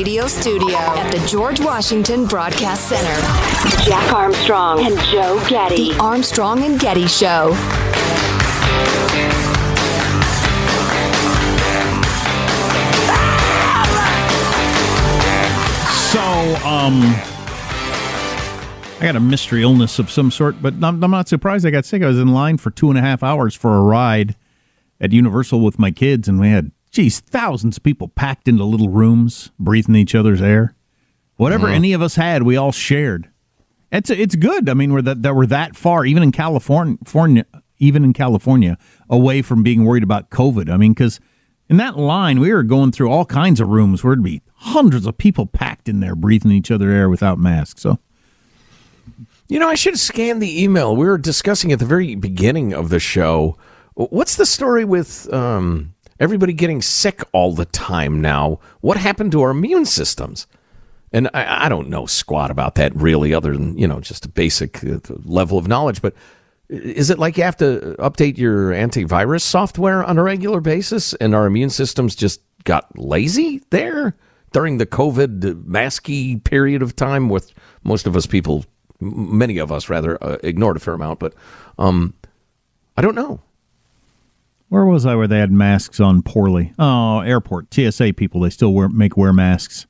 Radio Studio at the George Washington Broadcast Center, Jack Armstrong and Joe Getty. The Armstrong and Getty Show. So, um, I got a mystery illness of some sort, but I'm, I'm not surprised I got sick. I was in line for two and a half hours for a ride at Universal with my kids, and we had, geez, thousands of people packed into little rooms, breathing each other's air. Whatever any of us had, we all shared. It's it's good. I mean, we're that, that we're that far, even in California, even in California, away from being worried about COVID. I mean, because in that line, we were going through all kinds of rooms where it'd be hundreds of people packed in there, breathing each other air without masks. So You know, I should have scanned the email. We were discussing at the very beginning of the show. What's the story with um, everybody getting sick all the time now? What happened to our immune systems? And I, I don't know squat about that really, other than you know just a basic uh, level of knowledge. But is it like you have to update your antivirus software on a regular basis, and our immune systems just got lazy there during the COVID masky period of time, with most of us people, many of us rather, uh, ignored a fair amount. But um, I don't know. Where was I where they had masks on poorly? Oh, airport. TSA people, they still wear, make wear masks.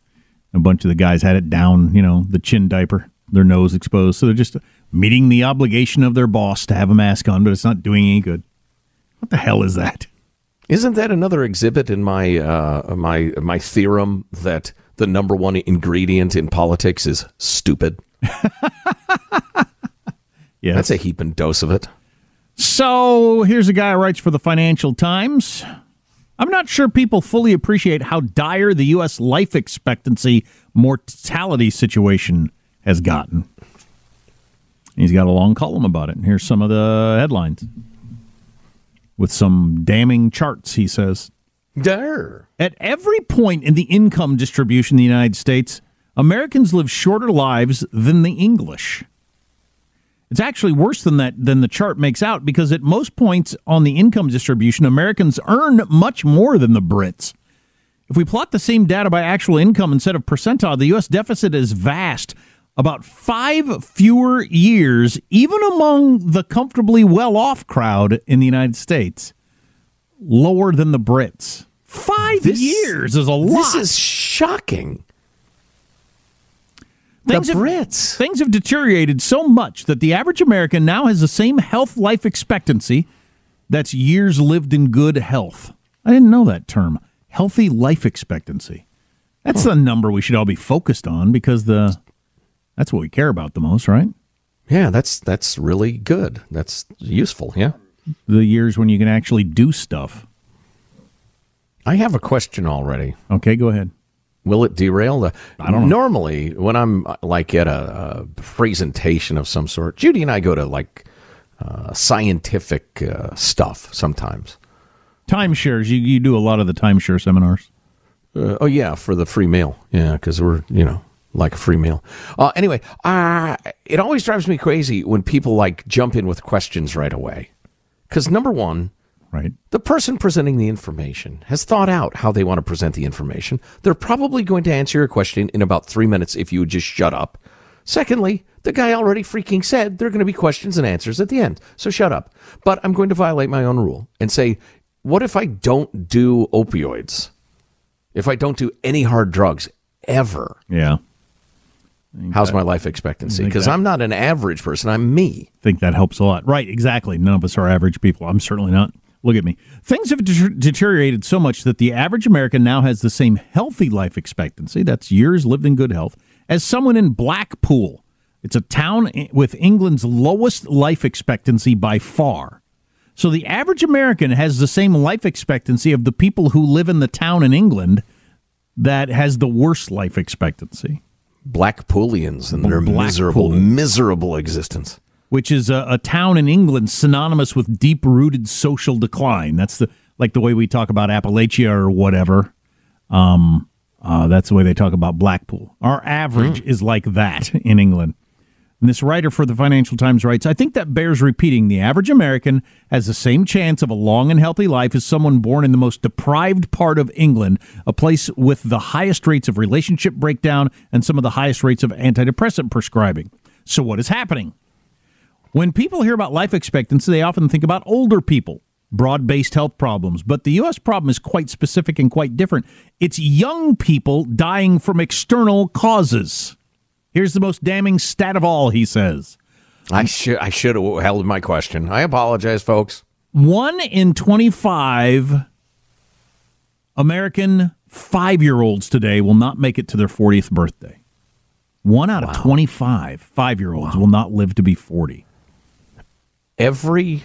A bunch of the guys had it down, you know, the chin diaper, their nose exposed. So they're just meeting the obligation of their boss to have a mask on, but it's not doing any good. What the hell is that? Isn't that another exhibit in my uh, my my theorem that the number one ingredient in politics is stupid? Yeah. That's a heaping dose of it. So here's a guy who writes for the Financial Times. I'm not sure people fully appreciate how dire the U.S. life expectancy mortality situation has gotten. He's got a long column about it. And here's some of the headlines with some damning charts, he says. There. At every point in the income distribution in the United States, Americans live shorter lives than the English. It's actually worse than that than the chart makes out because at most points on the income distribution, Americans earn much more than the Brits. If we plot the same data by actual income instead of percentile, the U.S. deficit is vast. About five fewer years, even among the comfortably well off crowd in the United States, lower than the Brits. Five This- years is a lot. This is shocking. Things the have- Things have deteriorated so much that the average American now has the same health life expectancy that's years lived in good health. I didn't know that term. Healthy life expectancy. That's the number we should all be focused on because the that's what we care about the most, right? Yeah, that's that's really good. That's useful. Yeah. The years when you can actually do stuff. I have a question already. Okay, go ahead. Will it derail the? I don't know. Normally, when I'm uh, like at a, a presentation of some sort, Judy and I go to like uh, scientific uh, stuff sometimes. Timeshares. You you do a lot of the timeshare seminars. Uh, oh yeah, for the free meal. Yeah, because we're you know like a free meal. Uh, anyway, uh, it always drives me crazy when people like jump in with questions right away. Because number one, Right. the person presenting the information has thought out how they want to present the information. They're probably going to answer your question in about three minutes if you would just shut up. Secondly, the guy already freaking said there are going to be questions and answers at the end, so shut up. But I'm going to violate my own rule and say, what if I don't do opioids? If I don't do any hard drugs ever, Yeah. how's my life expectancy? Because I'm not an average person, I'm me. think that helps a lot. Right, exactly. None of us are average people. I'm certainly not. Look at me. Things have deter- deteriorated so much that the average American now has the same healthy life expectancy, that's years lived in good health, as someone in Blackpool. It's a town with England's lowest life expectancy by far. So the average American has the same life expectancy of the people who live in the town in England that has the worst life expectancy. Blackpoolians and their Blackpool. miserable, miserable existence. Which is a, a town in England synonymous with deep rooted social decline. That's the like the way we talk about Appalachia or whatever. Um, uh, that's the way they talk about Blackpool. Our average is like that in England. And this writer for the Financial Times writes, I think that bears repeating. The average American has the same chance of a long and healthy life as someone born in the most deprived part of England, a place with the highest rates of relationship breakdown and some of the highest rates of antidepressant prescribing. So, what is happening? When people hear about life expectancy, they often think about older people, broad based health problems. But the U.S. problem is quite specific and quite different. It's young people dying from external causes. Here's the most damning stat of all, he says. I should I should have held my question. I apologize, folks. One in 25 American five year olds today will not make it to their 40th birthday. One out of 25 five year olds will not live to be 40. Every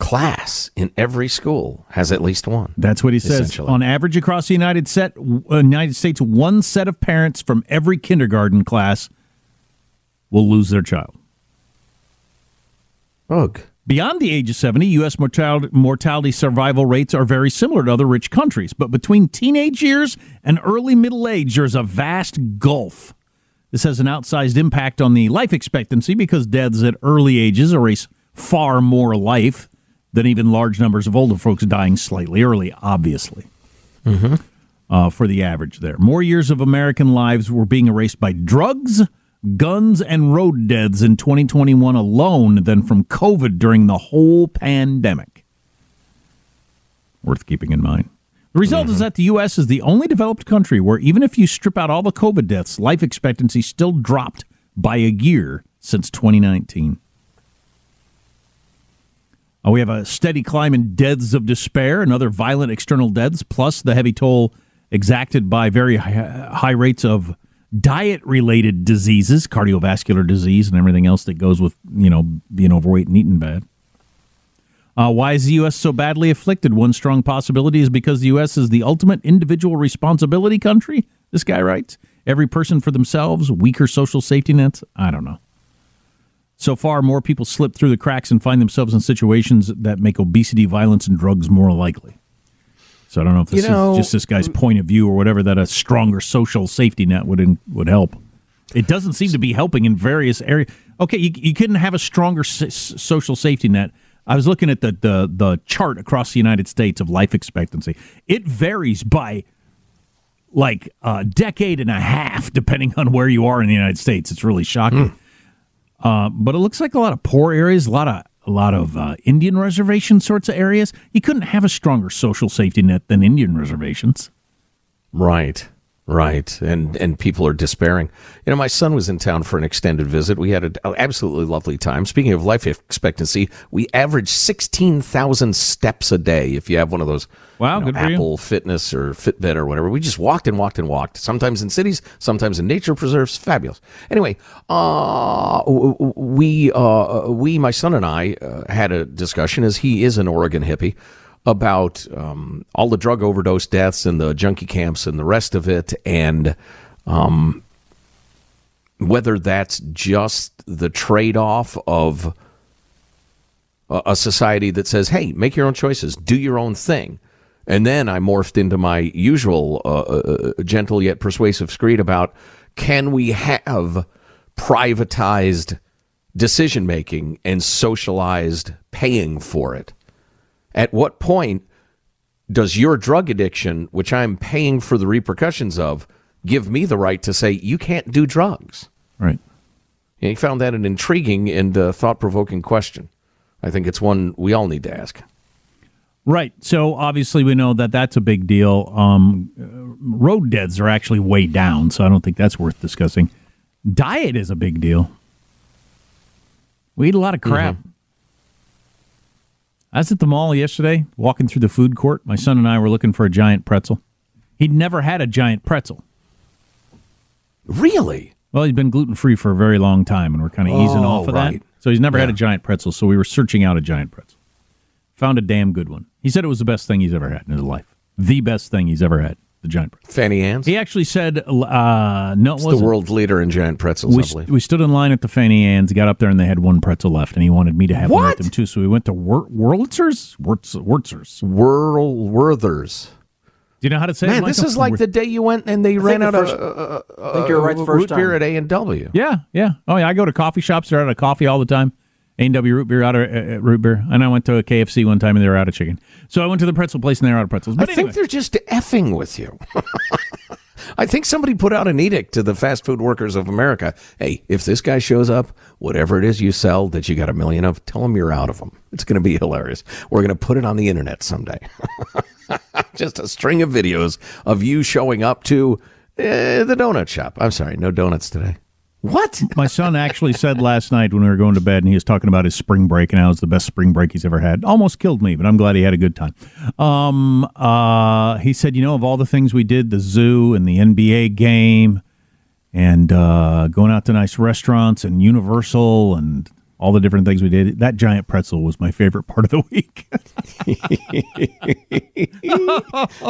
class in every school has at least one. That's what he says. On average, across the United, set, uh, United States, one set of parents from every kindergarten class will lose their child. Ugh. Beyond the age of 70, U.S. mortality, mortality survival rates are very similar to other rich countries. But between teenage years and early middle age, there's a vast gulf. This has an outsized impact on the life expectancy because deaths at early ages erase far more life than even large numbers of older folks dying slightly early, obviously. Uh, for the average there. More years of American lives were being erased by drugs, guns, and road deaths in 2021 alone than from COVID during the whole pandemic. Worth keeping in mind. The result is that the U.S. is the only developed country where, even if you strip out all the COVID deaths, life expectancy still dropped by a year since 2019. Uh, we have a steady climb in deaths of despair and other violent external deaths, plus the heavy toll exacted by very high, rates of diet-related diseases, cardiovascular disease, and everything else that goes with you know being overweight and eating bad. Uh, why is the U.S. so badly afflicted? One strong possibility is because the U.S. is the ultimate individual responsibility country. This guy writes, every person for themselves, weaker social safety nets. I don't know. So far, more people slip through the cracks and find themselves in situations that make obesity, violence, and drugs more likely. So I don't know if this You know- is just this guy's point of view or whatever that a stronger social safety net would would help. It doesn't seem to be helping in various areas. Okay, you, you couldn't have a stronger social safety net. I was looking at the, the the chart across the United States of life expectancy. It varies by like a decade and a half, depending on where you are in the United States. It's really shocking. Hmm. Uh, but it looks like a lot of poor areas, a lot of a lot of uh, Indian reservation sorts of areas. You couldn't have a stronger social safety net than Indian reservations. Right. Right, and and people are despairing. You know, my son was in town for an extended visit. We had an absolutely lovely time. Speaking of life expectancy, we average sixteen thousand steps a day. If you have one of those, Wow, you know, good for you. Apple Fitness or Fitbit or whatever, we just walked and walked and walked. Sometimes in cities, sometimes in nature preserves. Fabulous. Anyway, uh, we uh, we my son and I uh, had a discussion as he is an Oregon hippie about um, all the drug overdose deaths and the junkie camps and the rest of it, and um, whether that's just the trade off of a, a society that says, hey, make your own choices, do your own thing. And then I morphed into my usual uh, uh, gentle yet persuasive screed about can we have privatized decision making and socialized paying for it? At what point does your drug addiction, which I'm paying for the repercussions of, give me the right to say you can't do drugs? Right. And he found that an intriguing and uh, thought provoking question. I think it's one we all need to ask. Right. So obviously we know that that's a big deal. Um, uh, road deaths are actually way down, so I don't think that's worth discussing. Diet is a big deal. We eat a lot of crap. I was at the mall yesterday, walking through the food court. My son and I were looking for a giant pretzel. He'd never had a giant pretzel. Really? Well, he's been gluten free for a very long time, and we're kind of easing Oh, off of right. that. So he's never had a giant pretzel. So we were searching out a giant pretzel. Found a damn good one. He said it was the best thing he's ever had in his life. The best thing he's ever had. The giant pretzel. Auntie Anne's? He actually said, uh, "No, it It's the wasn't." world leader in giant pretzels, We, I believe. we stood in line at the Auntie Anne's, got up there, and they had one pretzel left, and he wanted me to have one What? with him too. So we went to Wur- Wurlitzer's. Wurz- Wurzers. Whirl Werthers. Do you know how to say it? Man, this Michael? is like the day you went and they ran the out first- of uh, I think you're right the root first beer time. at A and W. Yeah, yeah. Oh, yeah. I go to coffee shops. They're out of coffee all the time. A&W root beer, out of uh, uh, root beer. And I went to a KFC one time and they were out of chicken. So I went to the pretzel place and they were out of pretzels. But I But think they're just effing with you. I think somebody put out an edict to the fast food workers of America. Hey, if this guy shows up, whatever it is you sell that you got a million of, tell him you're out of them. It's going to be hilarious. We're going to put it on the internet someday. just a string of videos of you showing up to uh, the donut shop. I'm sorry, no donuts today. What? my son actually said last night when we were going to bed and he was talking about his spring break and how it was the best spring break he's ever had. Almost killed me, but I'm glad he had a good time. Um, uh, he said, you know, of all the things we did, the zoo and the NBA game and uh, going out to nice restaurants and Universal and all the different things we did, that giant pretzel was my favorite part of the week.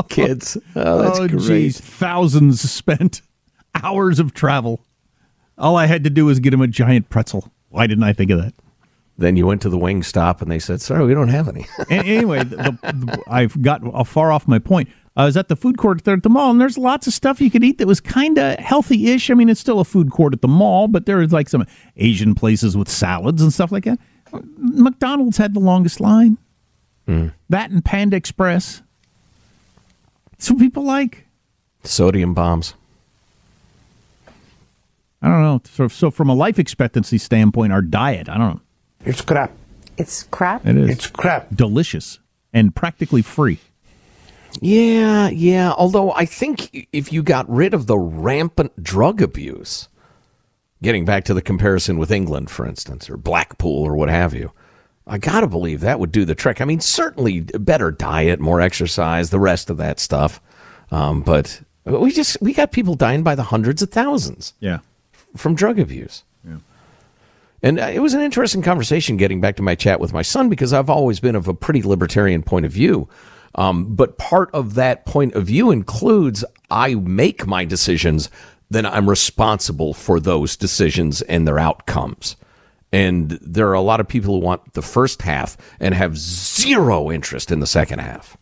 Kids. Oh, that's oh, great. geez. Thousands spent, hours of travel. All I had to do was get him a giant pretzel. Why didn't I think of that? Then you went to the wing stop and they said, sorry, we don't have any. Anyway, the, the, I've got far off my point. I was at the food court there at the mall, and there's lots of stuff you could eat that was kind of healthy-ish. I mean, it's still a food court at the mall, but there is like some Asian places with salads and stuff like that. McDonald's had the longest line. Hmm. That and Panda Express. That's what people like. Sodium bombs. I don't know. So, so from a life expectancy standpoint, our diet, I don't know. It's crap. It's crap. It is It's crap. delicious and practically free. Yeah, yeah. Although I think if you got rid of the rampant drug abuse, getting back to the comparison with England, for instance, or Blackpool or what have you, I got to believe that would do the trick. I mean, certainly better diet, more exercise, the rest of that stuff. Um, but we just, we got people dying by the hundreds of thousands Yeah. From drug abuse. And uh, it was an interesting conversation getting back to my chat with my son because I've always been of a pretty libertarian point of view. Um, but part of that point of view includes I make my decisions, then I'm responsible for those decisions and their outcomes. And there are a lot of people who want the first half and have zero interest in the second half.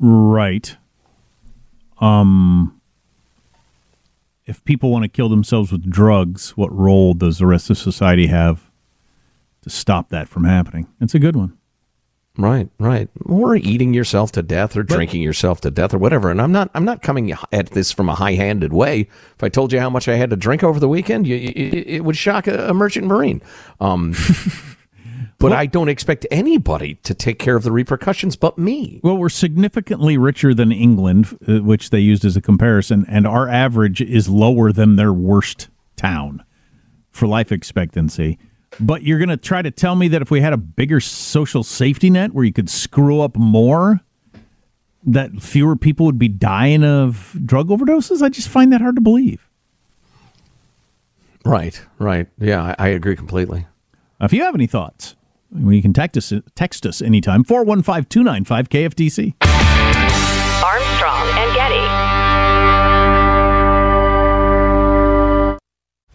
Right. Um if people want to kill themselves with drugs, what role does the rest of society have to stop that from happening? It's a good one. Right, right. Or eating yourself to death or drinking yourself to death or whatever. And I'm not I'm not coming at this from a high-handed way. If I told you how much I had to drink over the weekend, you, it, it would shock a, a merchant marine. Um, but I don't expect anybody to take care of the repercussions but me. Well, we're significantly richer than England, uh, which they used as a comparison, and our average is lower than their worst town for life expectancy. But you're going to try to tell me that if we had a bigger social safety net where you could screw up more, that fewer people would be dying of drug overdoses? I just find that hard to believe. Right, right. Yeah, I, I agree completely. If you have any thoughts, you can text us, text us anytime, 415 295 KFTC.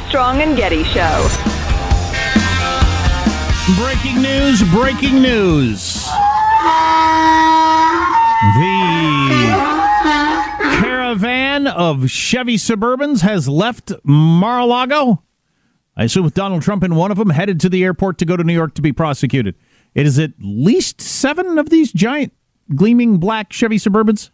Armstrong and Getty Show. Breaking news, breaking news. The caravan of Chevy Suburbans has left Mar-a-Lago. I assume with Donald Trump in one of them, headed to the airport to go to New York to be prosecuted. It is at least seven of these giant, gleaming black Chevy Suburbans.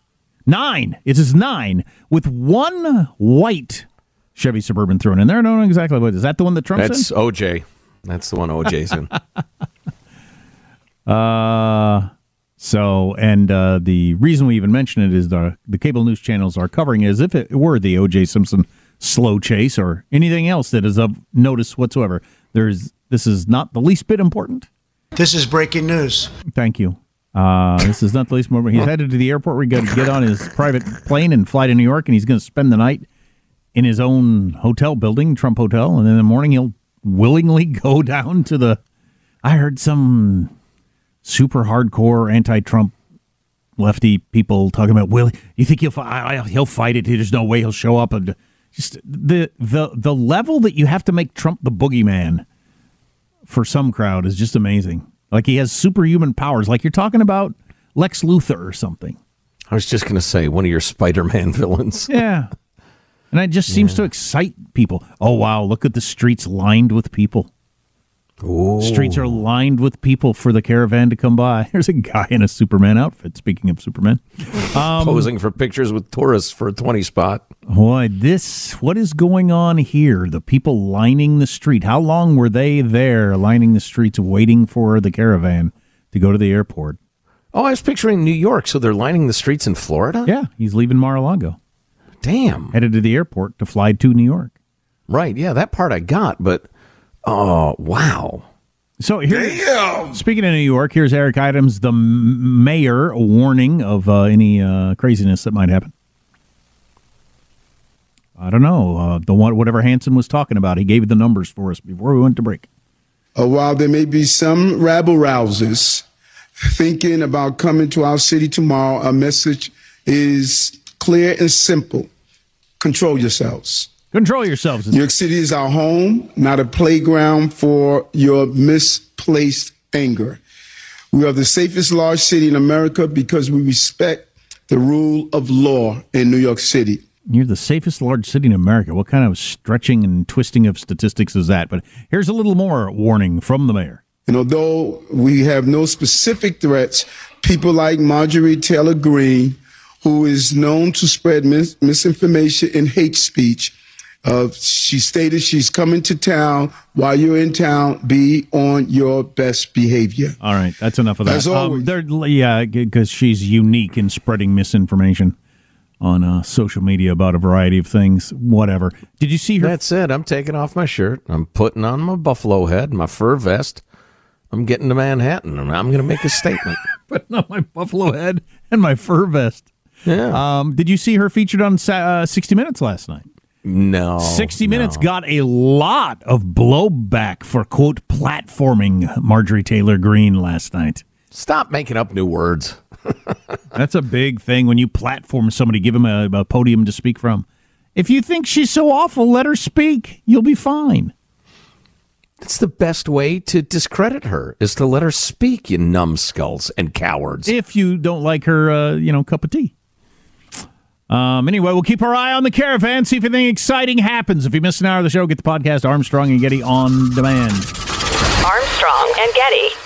Nine. It is nine, with one white Chevy Suburban thrown in there. I don't know exactly what. Is that the one that Trump's That's in? OJ. That's the one OJ's in. Uh, so, and uh, the reason we even mention it is the the cable news channels are covering it as if it were the O.J. Simpson slow chase or anything else that is of notice whatsoever. There's this is not the least bit important. This is breaking news. Thank you. Uh, this is not the least moment. He's headed to the airport. We're going to get on his private plane and fly to New York, and he's going to spend the night in his own hotel building, Trump Hotel, and in the morning he'll willingly go down to the. I heard some super hardcore anti-Trump lefty people talking about will you think he'll fi- I- he'll fight it? There's no way he'll show up and just the the the level that you have to make Trump the boogeyman for some crowd is just amazing. Like he has superhuman powers. Like you're talking about Lex Luthor or something. I was just going to say one of your Spider-Man villains. Yeah. And it just seems to excite people. Oh wow, look at the streets lined with people. Streets are lined with people for the caravan to come by. There's a guy in a Superman outfit. Speaking of Superman, um, posing for pictures with tourists for a 20 spot. boy, this what is going on here? The people lining the street. How long were they there lining the streets, waiting for the caravan to go to the airport. Oh, I was picturing New York, so they're lining the streets in Florida? Yeah, he's leaving Mar-a-Lago. Damn. Headed to the airport to fly to New York. Right, yeah, that part I got, but oh, wow. So here, speaking of New York, here's Eric Adams, the m- mayor, warning of uh, any uh, craziness that might happen. I don't know. Uh, the one, whatever Hanson was talking about, he gave the numbers for us before we went to break. Uh, while there may be some rabble rousers thinking about coming to our city tomorrow, a message is clear and simple. Control yourselves. Control yourselves. New York City is our home, not a playground for your misplaced anger. We are the safest large city in America because we respect the rule of law in New York City. You're the safest large city in America. What kind of stretching and twisting of statistics is that? But here's a little more warning from the mayor. And although we have no specific threats, people like Marjorie Taylor Greene, who is known to spread mis- misinformation and hate speech, uh, she stated she's coming to town. While you're in town, be on your best behavior. All right, that's enough of that. As always. Um, yeah, because she's unique in spreading misinformation on uh, social media about a variety of things. Whatever. Did you see her? That's it. I'm taking off my shirt. I'm putting on my buffalo head, my fur vest. I'm getting to Manhattan, and I'm going to make a statement. putting on my buffalo head and my fur vest. Yeah. Um, did you see her featured on uh, 60 Minutes last night? No. 60 no. Minutes got a lot of blowback for, quote, platforming Marjorie Taylor Greene last night. Stop making up new words. That's a big thing when you platform somebody, give them a, a podium to speak from. If you think she's so awful, let her speak. You'll be fine. It's the best way to discredit her is to let her speak, you numbskulls and cowards. If you don't like her, uh, you know, cup of tea. Um, anyway, we'll keep our eye on the caravan, see if anything exciting happens. If you missed an hour of the show, get the podcast Armstrong and Getty on demand. Armstrong and Getty.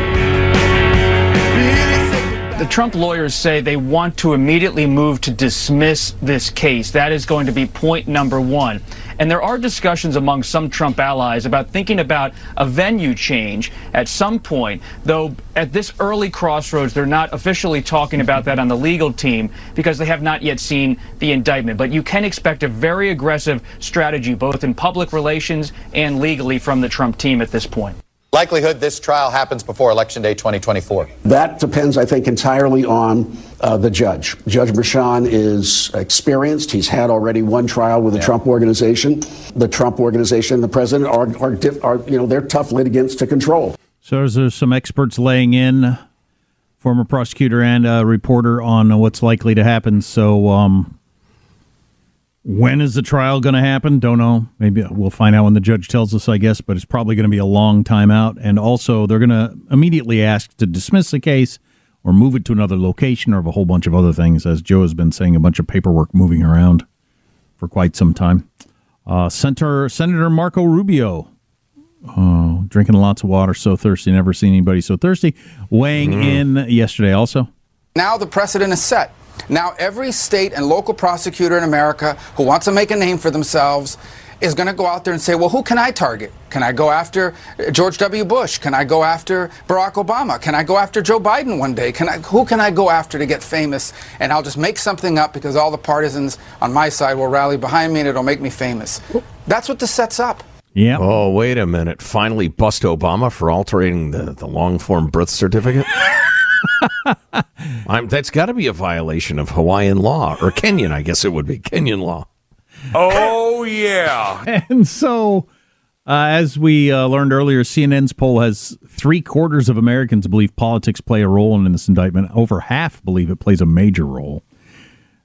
The Trump lawyers say they want to immediately move to dismiss this case. That is going to be point number one. And there are discussions among some Trump allies about thinking about a venue change at some point, though at this early crossroads, they're not officially talking about that on the legal team because they have not yet seen the indictment. But you can expect a very aggressive strategy, both in public relations and legally, from the Trump team at this point. Likelihood this trial happens before Election Day 2024. That depends, I think, entirely on uh, the judge. Judge Merchan is experienced. He's had already one trial with the yeah. Trump organization. The Trump organization and the president are, are, are, you know, they're tough litigants to control. So there's some experts laying in, former prosecutor and a reporter on what's likely to happen. So um, when is the trial going to happen? Don't know. Maybe we'll find out when the judge tells us, I guess, but it's probably going to be a long time out. And also, they're going to immediately ask to dismiss the case or move it to another location or of a whole bunch of other things, as Joe has been saying, a bunch of paperwork moving around for quite some time. Uh, Senator, Senator Marco Rubio, oh, drinking lots of water, so thirsty, never seen anybody so thirsty, weighing mm. in yesterday also. Now the precedent is set. Now, every state and local prosecutor in America who wants to make a name for themselves is going to go out there and say, well, who can I target? Can I go after uh, George W. Bush? Can I go after Barack Obama? Can I go after Joe Biden one day? Can I, who can I go after to get famous? And I'll just make something up because all the partisans on my side will rally behind me and it'll make me famous. That's what this sets up. Yeah. Oh, wait a minute. Finally bust Obama for altering the, the long form birth certificate? that's got to be a violation of Hawaiian law or Kenyan, I guess it would be Kenyan law. Oh yeah. and so, uh, as we uh, learned earlier, CNN's poll has three quarters of Americans believe politics play a role in this indictment. Over half believe it plays a major role.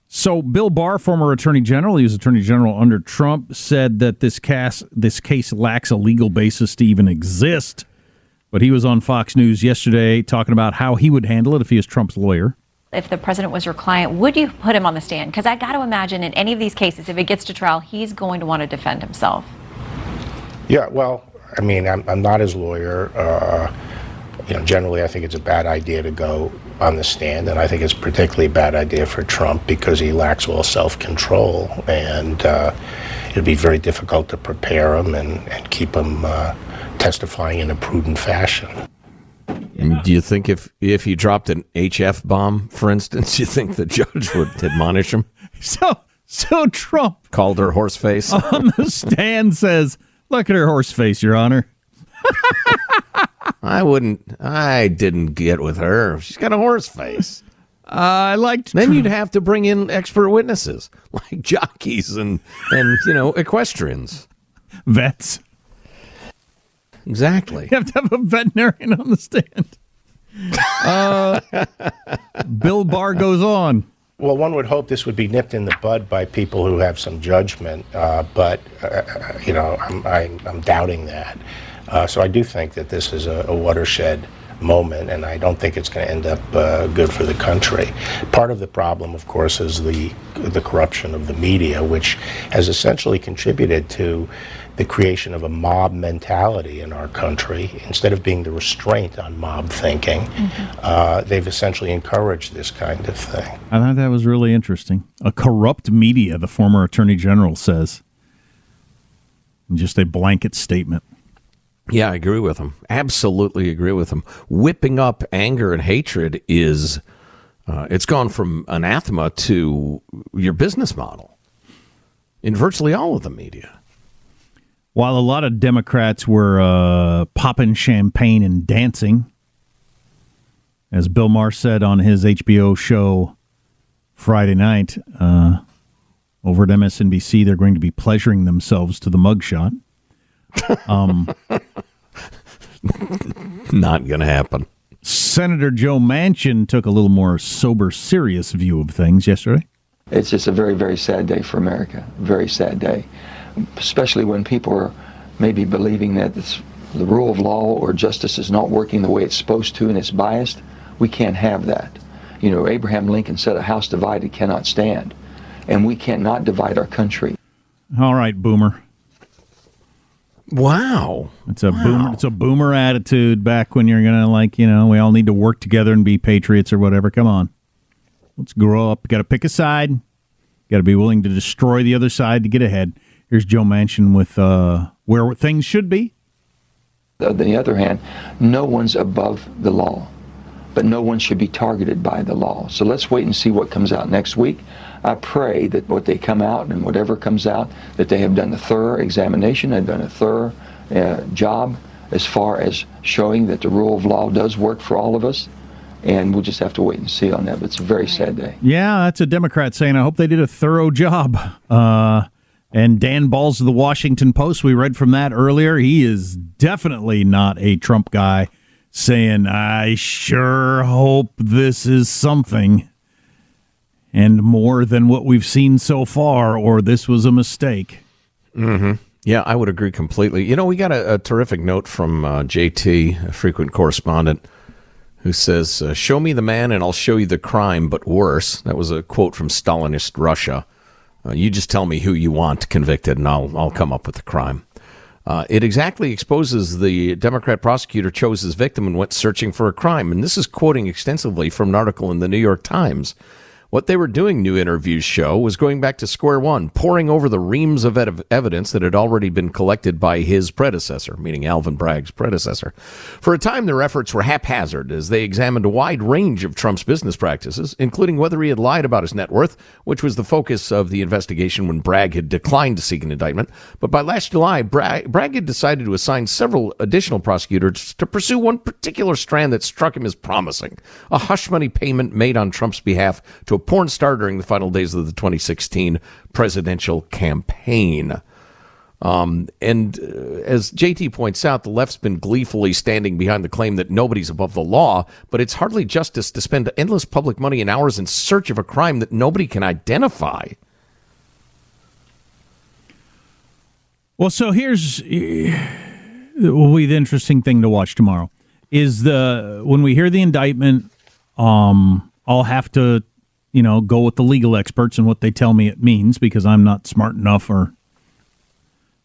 So, Bill Barr, former Attorney General, he was Attorney General under Trump, said that this case this case lacks a legal basis to even exist. But he was on Fox News yesterday talking about how he would handle it if he was Trump's lawyer. If the president was your client, would you put him on the stand? Because I got to imagine in any of these cases, if it gets to trial, he's going to want to defend himself. Yeah, well, I mean, I'm, I'm not his lawyer. Uh, you know, generally, I think it's a bad idea to go on the stand, and I think it's particularly a bad idea for Trump because he lacks all self-control, and uh, it'd be very difficult to prepare him and, and keep him uh, testifying in a prudent fashion. Do you think if if he dropped an HF bomb, for instance, you think the judge would admonish him? So so Trump called her horse face on the stand says, "Look at her horse face, Your Honor." I wouldn't. I didn't get with her. She's got a horse face. Uh, I liked. Then you'd have to bring in expert witnesses like jockeys and and you know equestrians, vets. Exactly. You have to have a veterinarian on the stand. Uh, Bill Barr goes on. Well, one would hope this would be nipped in the bud by people who have some judgment, uh, but uh, you know, I'm, I'm, I'm doubting that. Uh, so I do think that this is a, a, watershed moment, and I don't think it's going to end up uh, good for the country. Part of the problem, of course, is the the corruption of the media, which has essentially contributed to the creation of a mob mentality in our country. Instead of being the restraint on mob thinking, mm-hmm. uh, they've essentially encouraged this kind of thing. I thought that was really interesting. A corrupt media, the former attorney general says. Just a blanket statement. Yeah, I agree with him. Absolutely agree with him. Whipping up anger and hatred is, uh, it's gone from anathema to your business model in virtually all of the media. While a lot of Democrats were uh, popping champagne and dancing, as Bill Maher said on his HBO show Friday night uh, over at MSNBC, they're going to be pleasuring themselves to the mugshot. Um, Not going to happen. Senator Joe Manchin took a little more sober, serious view of things yesterday. It's just a very, very sad day for America. Very sad day especially when people are maybe believing that the rule of law or justice is not working the way it's supposed to and it's biased. We can't have that. You know, Abraham Lincoln said, "A house divided cannot stand," and we cannot divide our country. All right, Boomer. Wow. It's a boomer. It's a boomer attitude. Back when you're gonna like, you know, we all need to work together and be patriots or whatever. Come on, let's grow up. Got to pick a side. Got to be willing to destroy the other side to get ahead. Here's Joe Manchin with uh, where things should be. On the other hand, no one's above the law, but no one should be targeted by the law. So let's wait and see what comes out next week. I pray that what they come out and whatever comes out, that they have done a thorough examination, they've done a thorough uh, job as far as showing that the rule of law does work for all of us. And we'll just have to wait and see on that. But it's a very sad day. Yeah, that's a Democrat saying, I hope they did a thorough job. Uh, and Dan Balz of the Washington Post, we read from that earlier. He is definitely not a Trump guy saying, I sure hope this is something and more than what we've seen so far, or this was a mistake. Mm-hmm. Yeah, I would agree completely. You know, we got a, a terrific note from uh, JT, a frequent correspondent, who says, uh, Show me the man and I'll show you the crime, but worse. That was a quote from Stalinist Russia. Uh, you just tell me who you want convicted, and I'll, I'll come up with the crime. Uh, it exactly exposes the Democrat prosecutor chose his victim and went searching for a crime. And this is quoting extensively from an article in the New York Times. What they were doing, new interviews show, was going back to square one, poring over the reams of evidence that had already been collected by his predecessor, meaning Alvin Bragg's predecessor. For a time, their efforts were haphazard as they examined a wide range of Trump's business practices, including whether he had lied about his net worth, which was the focus of the investigation when Bragg had declined to seek an indictment. But by last July, Bragg, Bragg had decided to assign several additional prosecutors to pursue one particular strand that struck him as promising a hush money payment made on Trump's behalf to a porn star during the final days of the 2016 presidential campaign. Um, and uh, as JT points out, the left's been gleefully standing behind the claim that nobody's above the law, but it's hardly justice to spend endless public money and hours in search of a crime that nobody can identify. Well, so here's will be the interesting thing to watch tomorrow is the when we hear the indictment. Um, I'll have to you know, go with the legal experts and what they tell me it means because I'm not smart enough or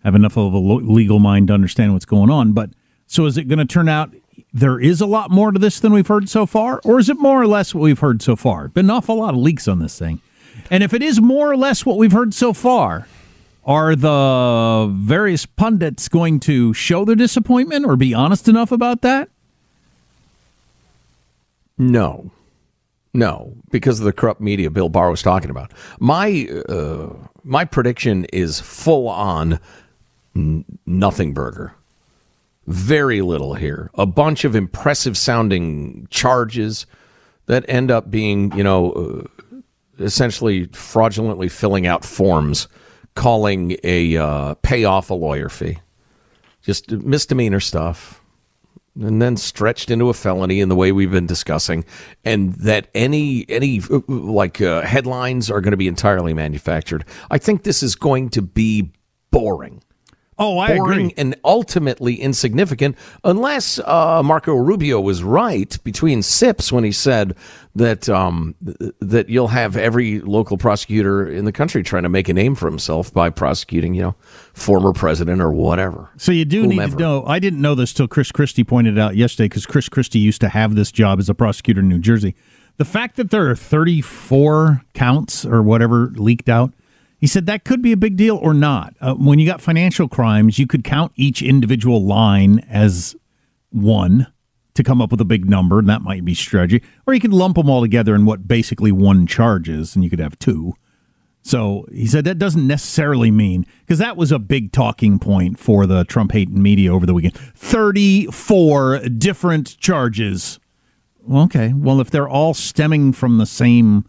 have enough of a legal mind to understand what's going on. But so is it going to turn out there is a lot more to this than we've heard so far, or is it more or less what we've heard so far? Been an awful lot of leaks on this thing. And if it is more or less what we've heard so far, are the various pundits going to show their disappointment or be honest enough about that? No. No, because of the corrupt media Bill Barr was talking about. My uh, my prediction is full on nothing burger. Very little here. A bunch of impressive sounding charges that end up being, you know, uh, essentially fraudulently filling out forms calling a uh, pay off a lawyer fee. Just misdemeanor stuff and then stretched into a felony in the way we've been discussing, and that any any like uh, headlines are going to be entirely manufactured. I think this is going to be boring. Oh, I boring agree. and ultimately insignificant, unless uh, Marco Rubio was right between sips when he said that um, that you'll have every local prosecutor in the country trying to make a name for himself by prosecuting, you know, former president or whatever. So you do Whomever. need to know. I didn't know this till Chris Christie pointed it out yesterday because Chris Christie used to have this job as a prosecutor in New Jersey. The fact that there are 34 counts or whatever leaked out, he said that could be a big deal or not. Uh, when you got financial crimes, you could count each individual line as one to come up with a big number, and that might be strategy. Or you could lump them all together in what basically one charge is, and you could have two. So he said that doesn't necessarily mean, because that was a big talking point for the Trump hating media over the weekend 34 different charges. Okay, well, if they're all stemming from the same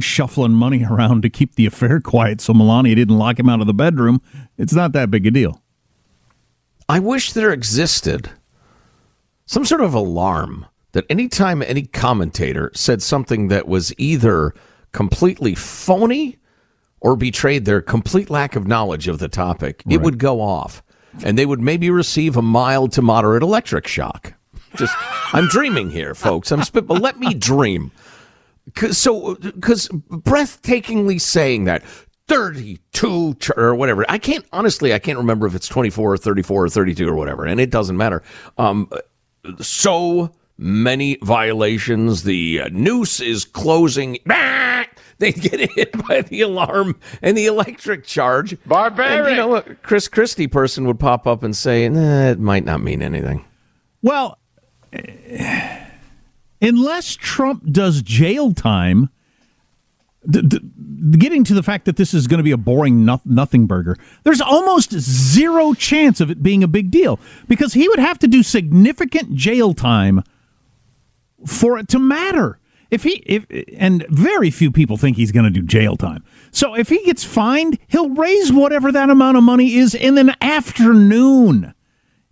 shuffling money around to keep the affair quiet so Melania didn't lock him out of the bedroom, it's not that big a deal. I wish there existed some sort of alarm that anytime any commentator said something that was either completely phony or betrayed their complete lack of knowledge of the topic, it would go off and they would maybe receive a mild to moderate electric shock. Just, I'm dreaming here, folks. I'm spit, but let me dream. Cause, so, because breathtakingly saying that 32 char- or whatever. I can't honestly. I can't remember if it's 24 or 34 or 32 or whatever, and it doesn't matter. Um, so many violations. The uh, noose is closing. Bah! They get hit by the alarm and the electric charge. Barbaric. And you know what? Chris Christie person would pop up and say, nah, it might not mean anything. Well, unless Trump does jail time, getting to the fact that this is going to be a boring no- nothing burger, there's almost zero chance of it being a big deal because he would have to do significant jail time for it to matter. If he if and very few people think he's going to do jail time. So if he gets fined, he'll raise whatever that amount of money is in an afternoon.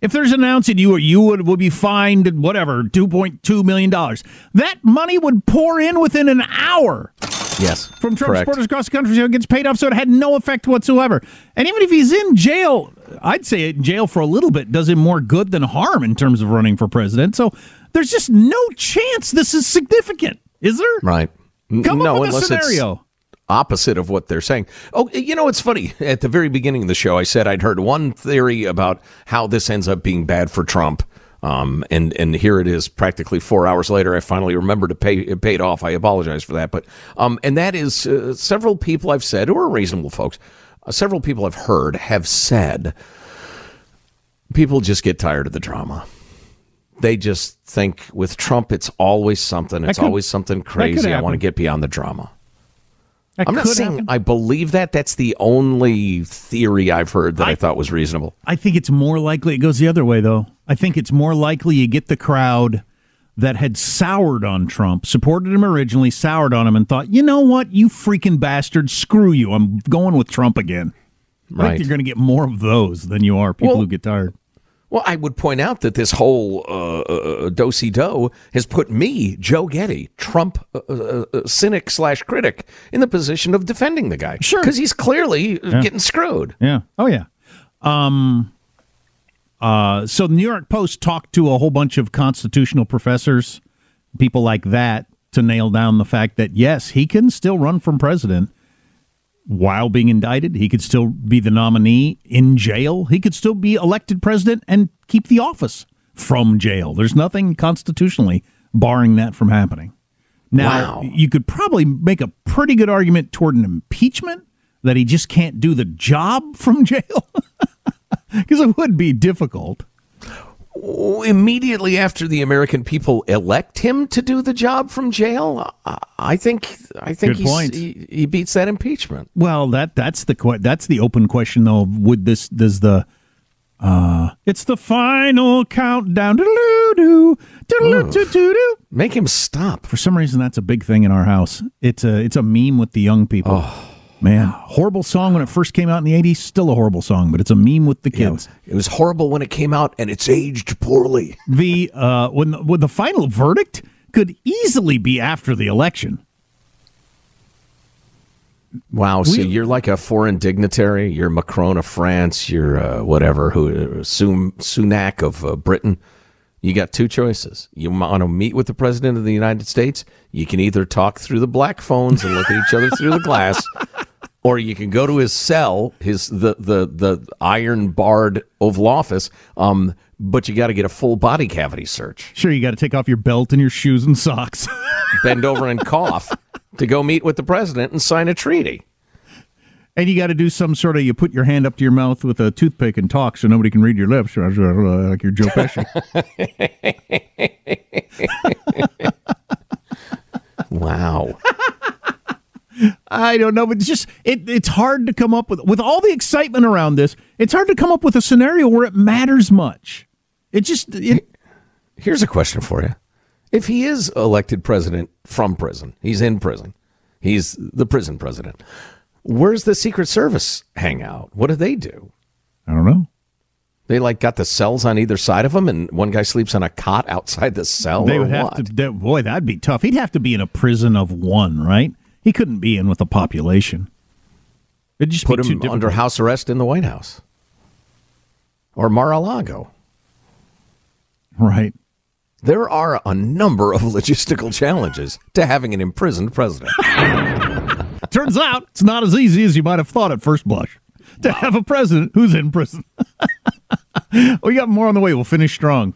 If there's an ounce in you or you would, will be fined whatever two point two million dollars, that money would pour in within an hour Yes. from Trump correct. supporters across the country. So it gets paid off, so it had no effect whatsoever. And even if he's in jail, I'd say in jail for a little bit does him more good than harm in terms of running for president. So there's just no chance this is significant, is there? Right. Come no, up with a scenario. Opposite of what they're saying. Oh, you know, it's funny. At the very beginning of the show, I said I'd heard one theory about how this ends up being bad for Trump. Um, and and here it is, practically four hours later. I finally remembered to pay it paid off. I apologize for that, but um, and that is uh, several people I've said who are reasonable folks. Uh, several people I've heard have said people just get tired of the drama. They just think with Trump, it's always something. It's could- always something crazy. I want to get beyond the drama. That I'm not saying happen. I believe that. That's the only theory I've heard that I, thought was reasonable. I think it's more likely it goes the other way, though. I think it's more likely you get the crowd that had soured on Trump, supported him originally, soured on him, and thought, you know what, you freaking bastard, screw you. I'm going with Trump again. I Right. think you're going to get more of those than you are people Well- who get tired. Well, I would point out that this whole uh, uh, do do has put me, Joe Getty, Trump uh, uh, uh, cynic slash critic, in the position of defending the guy. Sure, because he's clearly uh, Yeah. getting screwed. Yeah. Oh yeah. Um. Uh. So the New York Post talked to a whole bunch of constitutional professors, people like that, to nail down the fact that yes, he can still run for president while being indicted. He could still be the nominee in jail. He could still be elected president and keep the office from jail. There's nothing constitutionally barring that from happening. Now, Wow. you could probably make a pretty good argument toward an impeachment that he just can't do the job from jail because it would be difficult. Immediately after the American people elect him to do the job from jail, I- think I think. He, he beats that impeachment. Well, that that's the que- that's the open question though. Would this does the uh it's the final countdown. Make him stop. For some reason, that's a big thing in our house. It's a it's a meme with the young people. Oh. Man, horrible song when it first came out in the '80s. Still a horrible song, but it's a meme with the kids. It was horrible when it came out, and it's aged poorly. The uh, when when the final verdict could easily be after the election. Wow, so you're like a foreign dignitary. You're Macron of France. You're uh, whatever, who uh, Sun- Sunak of uh, Britain. You got two choices. You want to meet with the president of the United States. You can either talk through the black phones and look at each other through the glass, or you can go to his cell, his the the the iron barred Oval Office. Um, but you got to get a full body cavity search. Sure, you got to take off your belt and your shoes and socks. Bend over and cough to go meet with the president and sign a treaty. And you got to do some sort of you put your hand up to your mouth with a toothpick and talk so nobody can read your lips, like you're Joe Pesci. wow. I don't know, but it's just it, it's hard to come up with with all the excitement around this. It's hard to come up with a scenario where it matters much. It just it, Here's a question for you. If he is elected president from prison, he's in prison, he's the prison president, where's the Secret Service hang out? What do they do? I don't know. They like got the cells on either side of him, and one guy sleeps on a cot outside the cell. they would have what? to. that- boy, that'd be tough. He'd have to be in a prison of one, right? He couldn't be in with the population. It'd just put him under house arrest in the White House or Mar-a-Lago. Right. There are a number of logistical challenges to having an imprisoned president. Turns out it's not as easy as you might have thought at first blush to have a president who's in prison. we got more on the way. We'll finish strong.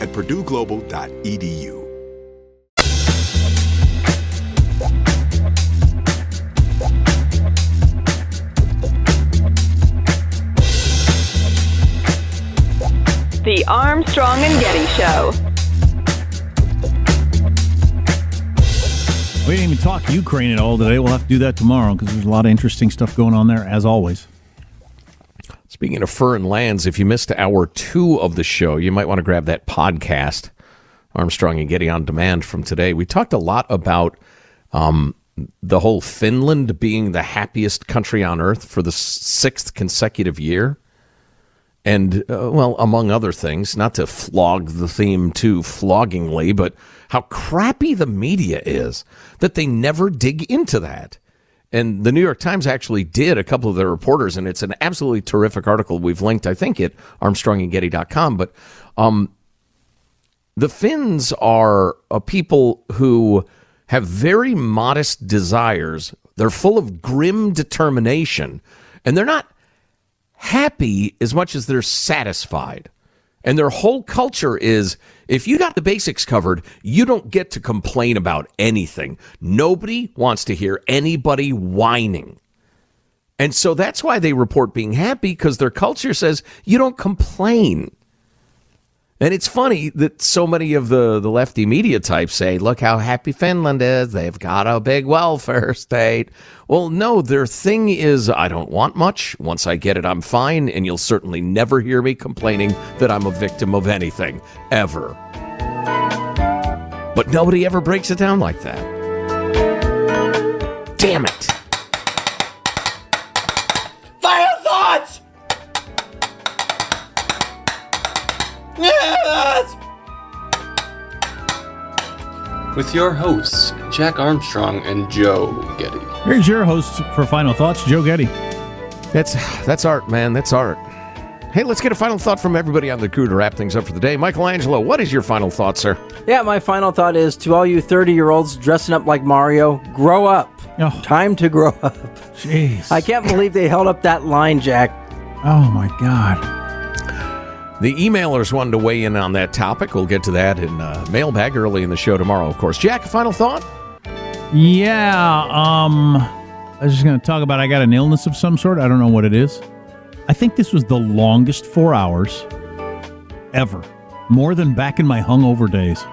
at purdueglobal.edu. The Armstrong and Getty Show. We didn't even talk Ukraine at all today. We'll have to do that tomorrow because there's a lot of interesting stuff going on there, as always. Speaking of foreign lands, if you missed hour two of the show, you might want to grab that podcast, Armstrong and Getty on Demand from today. We talked a lot about um, the whole Finland being the happiest country on earth for the sixth consecutive year. And, uh, well, among other things, not to flog the theme too floggingly, but how crappy the media is that they never dig into that. And the New York Times actually did a couple of their reporters, and it's an absolutely terrific article. We've linked, I think, at armstrongandgetty.com. But um, the Finns are a people who have very modest desires. They're full of grim determination, and they're not happy as much as they're satisfied. And their whole culture is if you got the basics covered, you don't get to complain about anything. Nobody wants to hear anybody whining. And so that's why they report being happy because their culture says you don't complain. And it's funny that so many of the, the lefty media types say, look how happy Finland is. They've got a big welfare state. Well, no, their thing is, I don't want much. Once I get it, I'm fine. And you'll certainly never hear me complaining that I'm a victim of anything, ever. But nobody ever breaks it down like that. Damn it. With your hosts, Jack Armstrong and Joe Getty. Here's your host for Final Thoughts, Joe Getty. That's that's art, man. That's art. Hey, let's get a final thought from everybody on the crew to wrap things up for the day. Michael Angelo, what is your final thought, sir? Yeah, my final thought is to all you 30 year olds dressing up like Mario, grow up. Oh. Time to grow up. Jeez. I can't believe they held up that line, Jack. Oh, my God. The emailers wanted to weigh in on that topic. We'll get to that in uh, mailbag early in the show tomorrow, of course. Jack, final thought? Yeah, um, I was just going to talk about I got an illness of some sort. I don't know what it is. I think this was the longest four hours ever, more than back in my hungover days.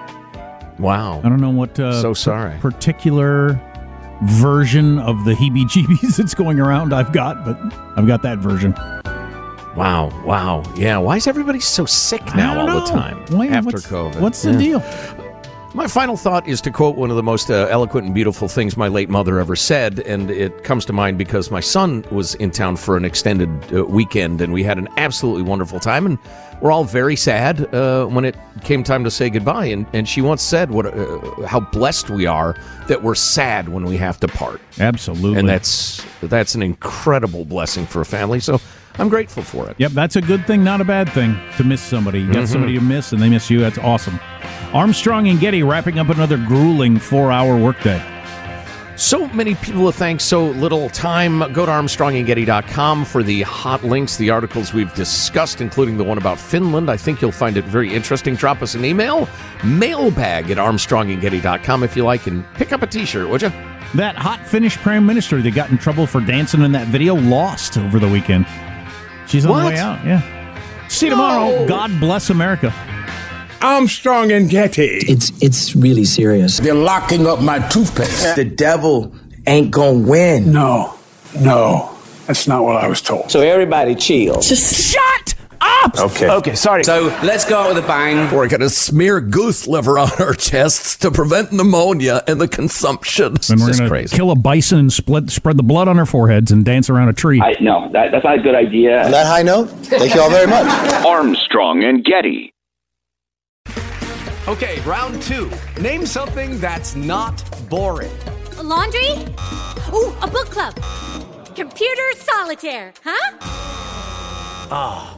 Wow. I don't know what. Uh, So sorry. Particular version of the heebie-jeebies that's going around. I've got, but I've got that version. Wow, wow. Yeah, why is everybody so sick now all the time Why- after what's- COVID? what's the Yeah. deal? My final thought is to quote one of the most uh, eloquent and beautiful things my late mother ever said, and it comes to mind because my son was in town for an extended uh, weekend, and we had an absolutely wonderful time, and we're all very sad uh, when it came time to say goodbye. And, and she once said what uh, how blessed we are that we're sad when we have to part. Absolutely. and that's that's an incredible blessing for a family. So I'm grateful for it. Yep, that's a good thing, not a bad thing to miss somebody. You got Mhm. somebody to miss, and they miss you. That's awesome. Armstrong and Getty wrapping up another grueling four-hour workday. So many people to thank, so little time. Go to armstrongandgetty.com for the hot links, the articles we've discussed, including the one about Finland. I think you'll find it very interesting. Drop us an email, mailbag at armstrongandgetty.com if you like, and pick up a t-shirt, would you? That hot Finnish prime minister that got in trouble for dancing in that video lost over the weekend. She's on What? the way out. Yeah. See you tomorrow. God bless America. Armstrong and Getty. It's it's really serious. They're locking up my toothpaste. The devil ain't gonna win. No, no, that's not what I was told. So everybody chill. Just shut up. Okay. Okay, sorry. So let's go out with a bang. We're going to smear goose liver on our chests to prevent pneumonia and the consumption. And we're going to kill a bison and split, spread the blood on our foreheads and dance around a tree. I, no, that, that's not a good idea. On that high note, thank you all very much. Armstrong and Getty. Okay, round two. Name something that's not boring. A laundry? Ooh, a book club. Computer solitaire, huh? Ah,